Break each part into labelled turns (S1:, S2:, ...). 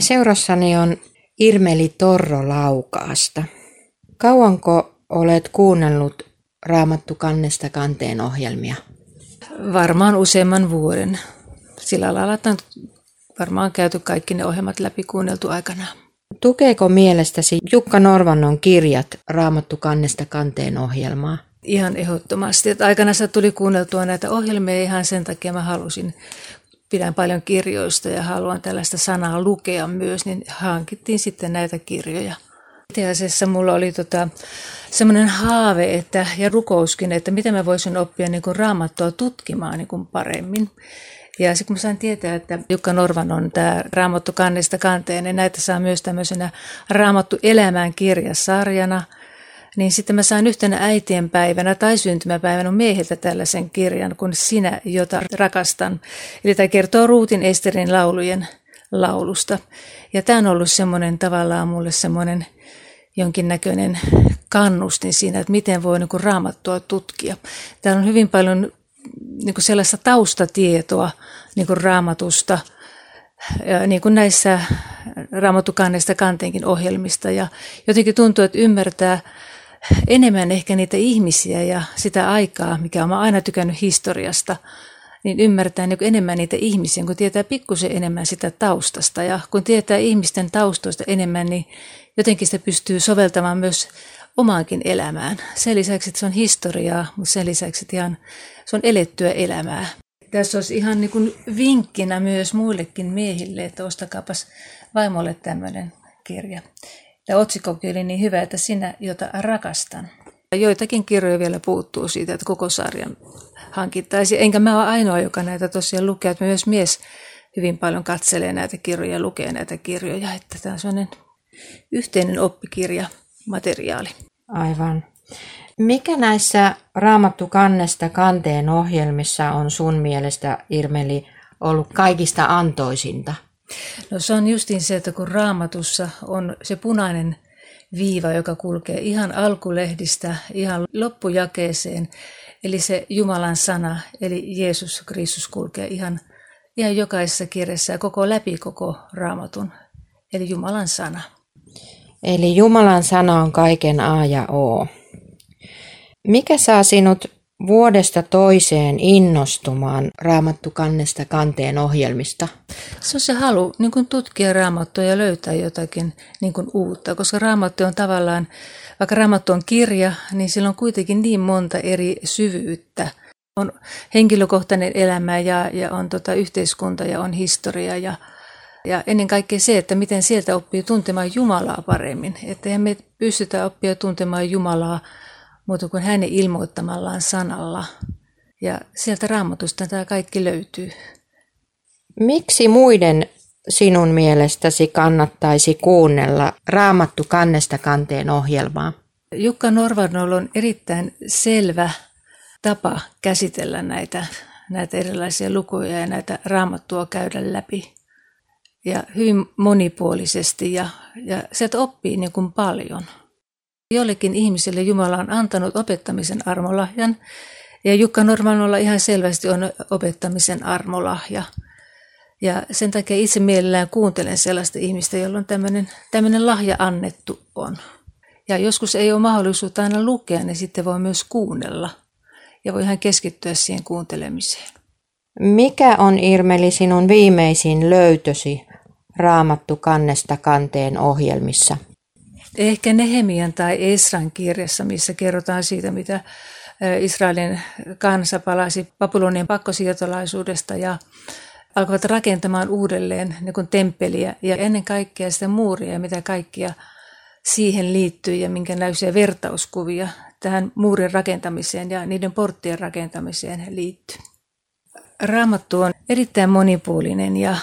S1: Seurassani on Irmeli Torro Laukaasta. Kauanko olet kuunnellut Raamattu kannesta kanteen ohjelmia?
S2: Varmaan useamman vuoden. Sillä lailla, että on varmaan käyty kaikki ne ohjelmat läpi kuunneltu aikana.
S1: Tukeeko mielestäsi Jukka Norvannon kirjat Raamattu kannesta kanteen ohjelmaa?
S2: Ihan ehdottomasti. Että aikana tuli kuunneltua näitä ohjelmia ihan sen takia mä halusin pidän paljon kirjoista ja haluan tällaista sanaa lukea myös, niin hankittiin sitten näitä kirjoja. Itse asiassa mulla oli tota, semmoinen haave että, ja rukouskin, että miten mä voisin oppia niin kuin raamattua tutkimaan niin kuin paremmin. Ja sitten kun mä sain tietää, että Jukka Norvan on tämä Raamattu kannesta kanteen, niin näitä saa myös tämmöisenä Raamattu elämään kirjasarjana – niin sitten mä sain yhtenä äitien päivänä tai syntymäpäivänä mieheltä tällaisen kirjan kuin Sinä, jota rakastan. Eli tämä kertoo Ruutin Esterin laulujen laulusta. Ja tämä on ollut semmoinen tavallaan mulle semmoinen jonkinnäköinen kannustin siinä, että miten voi niin kuin raamattua tutkia. Täällä on hyvin paljon niin kuin sellaista taustatietoa niin kuin raamatusta, niin kuin näissä raamattukannesta kanteenkin ohjelmista. Ja jotenkin tuntuu, että ymmärtää enemmän ehkä niitä ihmisiä ja sitä aikaa, mikä on aina tykännyt historiasta, niin ymmärtää niin enemmän niitä ihmisiä, kun tietää pikkusen enemmän sitä taustasta. Ja kun tietää ihmisten taustoista enemmän, niin jotenkin sitä pystyy soveltamaan myös omaankin elämään. Sen lisäksi, että se on historiaa, mutta sen lisäksi, että ihan, se on elettyä elämää. Tässä olisi ihan niin kuin vinkkinä myös muillekin miehille, että ostakaapas vaimolle tämmöinen kirja. Ja otsikkokin oli niin hyvä, että sinä, jota rakastan. Joitakin kirjoja vielä puuttuu siitä, että koko sarjan hankittaisiin. Enkä mä ole ainoa, joka näitä tosiaan lukee. Että myös mies hyvin paljon katselee näitä kirjoja ja lukee näitä kirjoja. Että tämä on sellainen yhteinen oppikirja materiaali.
S1: Aivan. Mikä näissä Raamattu kannesta kanteen ohjelmissa on sun mielestä, Irmeli, ollut kaikista antoisinta?
S2: No se on justiin se, että kun raamatussa on se punainen viiva, joka kulkee ihan alkulehdistä ihan loppujakeeseen, eli se Jumalan sana, eli Jeesus Kristus kulkee ihan, ihan jokaisessa kirjassa ja koko läpi koko raamatun, eli Jumalan sana.
S1: Eli Jumalan sana on kaiken A ja O. Mikä saa sinut vuodesta toiseen innostumaan Raamattu kannesta kanteen ohjelmista?
S2: Se on se halu niin kuin tutkia Raamattua ja löytää jotakin niin kuin uutta, koska Raamattu on tavallaan, vaikka Raamattu on kirja, niin sillä on kuitenkin niin monta eri syvyyttä. On henkilökohtainen elämä ja, ja on tota yhteiskunta ja on historia ja, ja ennen kaikkea se, että miten sieltä oppii tuntemaan Jumalaa paremmin. Että me pystytä oppia tuntemaan Jumalaa muuta kuin hänen ilmoittamallaan sanalla. Ja sieltä raamatusta tämä kaikki löytyy.
S1: Miksi muiden sinun mielestäsi kannattaisi kuunnella Raamattu kannesta kanteen ohjelmaa?
S2: Jukka Norvarnolla on erittäin selvä tapa käsitellä näitä, näitä erilaisia lukuja ja näitä raamattua käydä läpi. Ja hyvin monipuolisesti ja, ja sieltä oppii niin kuin paljon. Jollekin ihmiselle Jumala on antanut opettamisen armolahjan, ja Jukka Normanolla ihan selvästi on opettamisen armolahja. Ja sen takia itse mielellään kuuntelen sellaista ihmistä, jolla on tämmöinen, tämmöinen lahja annettu on. Ja joskus ei ole mahdollisuutta aina lukea, niin sitten voi myös kuunnella. Ja voi ihan keskittyä siihen kuuntelemiseen.
S1: Mikä on Irmeli sinun viimeisin löytösi Raamattu kannesta kanteen ohjelmissa?
S2: Ehkä Nehemian tai Esran kirjassa, missä kerrotaan siitä, mitä Israelin kansa palasi Babylonian pakkosiirtolaisuudesta ja alkoivat rakentamaan uudelleen niin temppeliä ja ennen kaikkea sitä muuria ja mitä kaikkia siihen liittyy ja minkä näysiä vertauskuvia tähän muurin rakentamiseen ja niiden porttien rakentamiseen liittyy. Raamattu on erittäin monipuolinen ja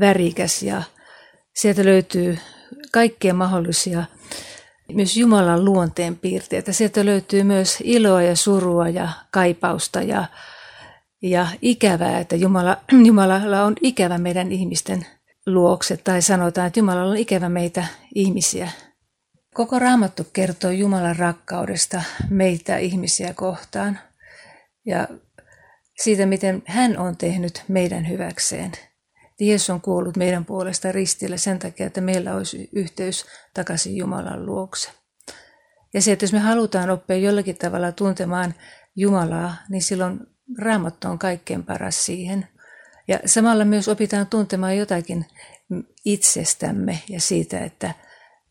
S2: värikäs ja sieltä löytyy kaikkia mahdollisia myös Jumalan luonteen piirteitä. Sieltä löytyy myös iloa ja surua ja kaipausta ja, ja ikävää, että Jumala, Jumalalla on ikävä meidän ihmisten luokse. Tai sanotaan, että Jumalalla on ikävä meitä ihmisiä. Koko raamattu kertoo Jumalan rakkaudesta meitä ihmisiä kohtaan ja siitä, miten hän on tehnyt meidän hyväkseen. Jeesus on kuollut meidän puolesta ristillä sen takia, että meillä olisi yhteys takaisin Jumalan luokse. Ja se, että jos me halutaan oppia jollakin tavalla tuntemaan Jumalaa, niin silloin Raamattu on kaikkein paras siihen. Ja samalla myös opitaan tuntemaan jotakin itsestämme ja siitä, että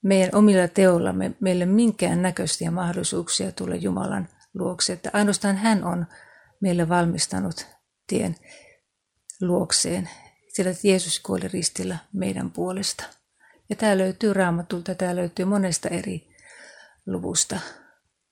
S2: meidän omilla teollamme meille minkään näköisiä mahdollisuuksia tulla Jumalan luokse. Että ainoastaan hän on meille valmistanut tien luokseen, sillä Jeesus kuoli ristillä meidän puolesta. Ja tämä löytyy raamatulta, tämä löytyy monesta eri luvusta.